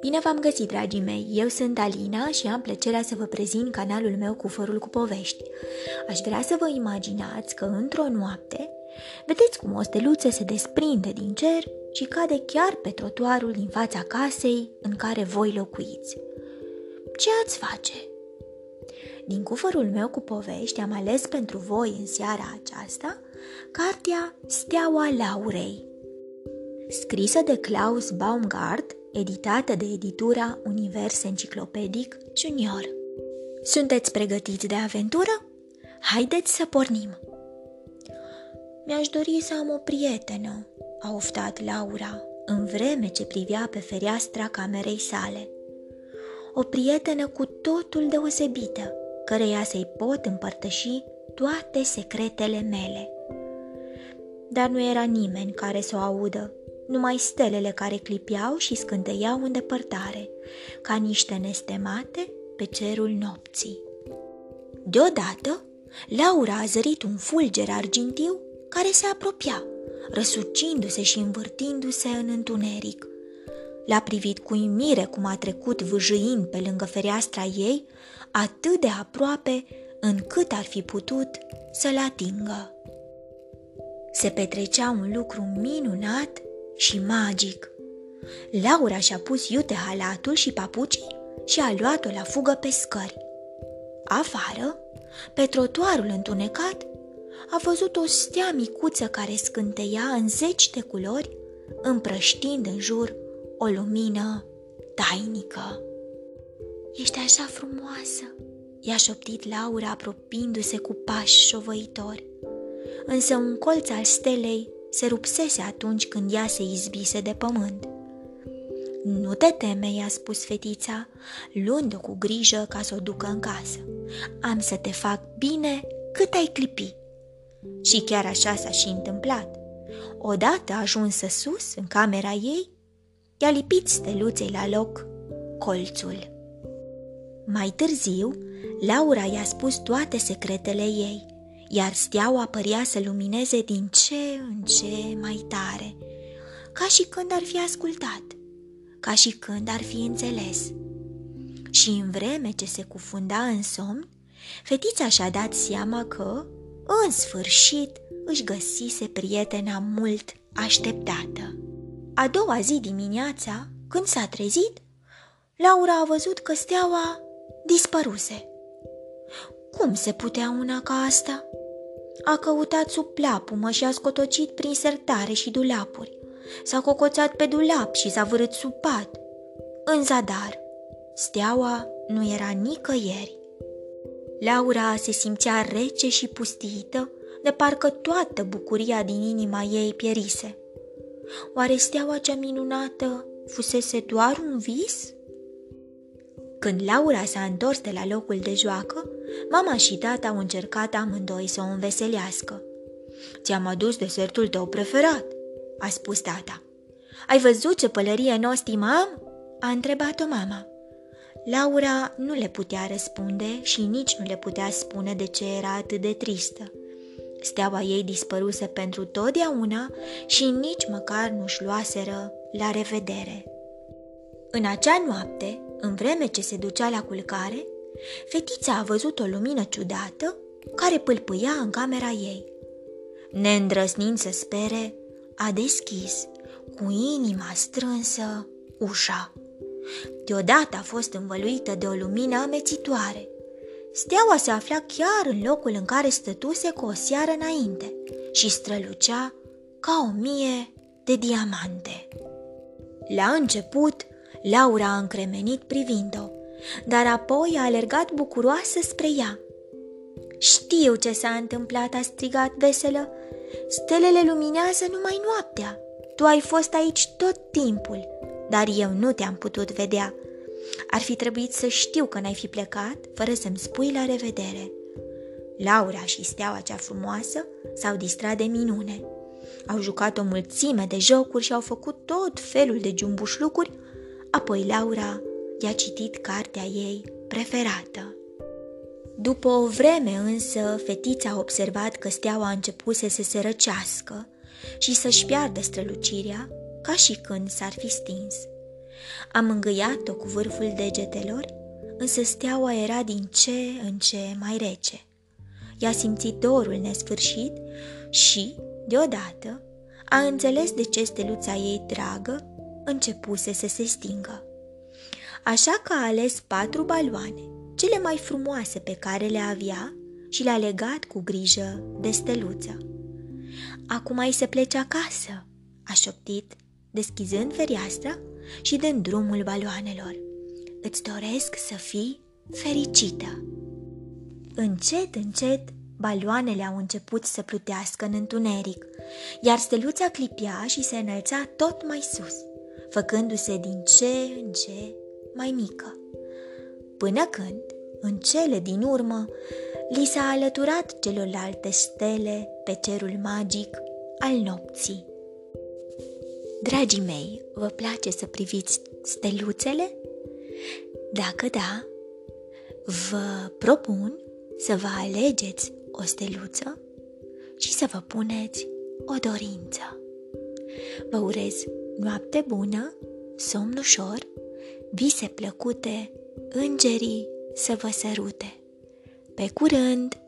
Bine v-am găsit, dragii mei! Eu sunt Alina și am plăcerea să vă prezint canalul meu cu fărul cu povești. Aș vrea să vă imaginați că într-o noapte vedeți cum o steluță se desprinde din cer și cade chiar pe trotuarul din fața casei în care voi locuiți. Ce ați face? Din cufărul meu cu povești am ales pentru voi în seara aceasta cartea Steaua Laurei, scrisă de Klaus Baumgart editată de editura Univers Enciclopedic Junior. Sunteți pregătiți de aventură? Haideți să pornim! Mi-aș dori să am o prietenă, a oftat Laura, în vreme ce privea pe fereastra camerei sale. O prietenă cu totul deosebită, căreia să-i pot împărtăși toate secretele mele. Dar nu era nimeni care să o audă numai stelele care clipeau și scânteiau în depărtare, ca niște nestemate pe cerul nopții. Deodată, Laura a zărit un fulger argintiu care se apropia, răsucindu-se și învârtindu-se în întuneric. L-a privit cu imire cum a trecut vâjâind pe lângă fereastra ei, atât de aproape încât ar fi putut să-l atingă. Se petrecea un lucru minunat și magic. Laura și-a pus iute halatul și papucii și a luat-o la fugă pe scări. Afară, pe trotuarul întunecat, a văzut o stea micuță care scânteia în zeci de culori, împrăștind în jur o lumină tainică. Ești așa frumoasă, i-a șoptit Laura apropiindu-se cu pași șovăitori. Însă un colț al stelei se rupsese atunci când ea se izbise de pământ. Nu te teme, i-a spus fetița, luând-o cu grijă ca să o ducă în casă. Am să te fac bine cât ai clipi. Și chiar așa s-a și întâmplat. Odată ajunsă sus, în camera ei, i-a lipit steluței la loc colțul. Mai târziu, Laura i-a spus toate secretele ei iar steaua părea să lumineze din ce în ce mai tare, ca și când ar fi ascultat, ca și când ar fi înțeles. Și în vreme ce se cufunda în somn, fetița și-a dat seama că, în sfârșit, își găsise prietena mult așteptată. A doua zi dimineața, când s-a trezit, Laura a văzut că steaua dispăruse. Cum se putea una ca asta? A căutat sub plapumă și a scotocit prin sertare și dulapuri. S-a cocoțat pe dulap și s-a vărât sub pat. În zadar, steaua nu era nicăieri. Laura se simțea rece și pustită, de parcă toată bucuria din inima ei pierise. Oare steaua cea minunată fusese doar un vis? Când Laura s-a întors de la locul de joacă, mama și tata au încercat amândoi să o înveselească. Ți-am adus desertul tău preferat, a spus tata. Ai văzut ce pălărie nostimă am? a întrebat-o mama. Laura nu le putea răspunde și nici nu le putea spune de ce era atât de tristă. Steaua ei dispăruse pentru totdeauna și nici măcar nu-și luaseră la revedere. În acea noapte, în vreme ce se ducea la culcare, fetița a văzut o lumină ciudată care pâlpâia în camera ei. Neîndrăsnind să spere, a deschis, cu inima strânsă, ușa. Deodată a fost învăluită de o lumină amețitoare. Steaua se afla chiar în locul în care stătuse cu o seară înainte și strălucea ca o mie de diamante. La început, Laura a încremenit privind-o, dar apoi a alergat bucuroasă spre ea. Știu ce s-a întâmplat, a strigat veselă. Stelele luminează numai noaptea. Tu ai fost aici tot timpul, dar eu nu te-am putut vedea. Ar fi trebuit să știu că n-ai fi plecat fără să-mi spui la revedere. Laura și steaua cea frumoasă s-au distrat de minune. Au jucat o mulțime de jocuri și au făcut tot felul de jumbușlucuri Apoi Laura i-a citit cartea ei preferată. După o vreme însă, fetița a observat că steaua a început să se răcească și să-și piardă strălucirea ca și când s-ar fi stins. Am îngăiat-o cu vârful degetelor, însă steaua era din ce în ce mai rece. I-a simțit dorul nesfârșit și, deodată, a înțeles de ce steluța ei dragă începuse să se stingă. Așa că a ales patru baloane, cele mai frumoase pe care le avea și le-a legat cu grijă de steluță. Acum ai să pleci acasă, a șoptit, deschizând fereastra și dând drumul baloanelor. Îți doresc să fii fericită. Încet, încet, baloanele au început să plutească în întuneric, iar steluța clipia și se înălța tot mai sus, făcându-se din ce în ce mai mică. Până când, în cele din urmă, li s-a alăturat celorlalte stele pe cerul magic al nopții. Dragii mei, vă place să priviți steluțele? Dacă da, vă propun să vă alegeți o steluță și să vă puneți o dorință. Vă urez noapte bună, somn ușor, vise plăcute, îngerii să vă sărute. Pe curând!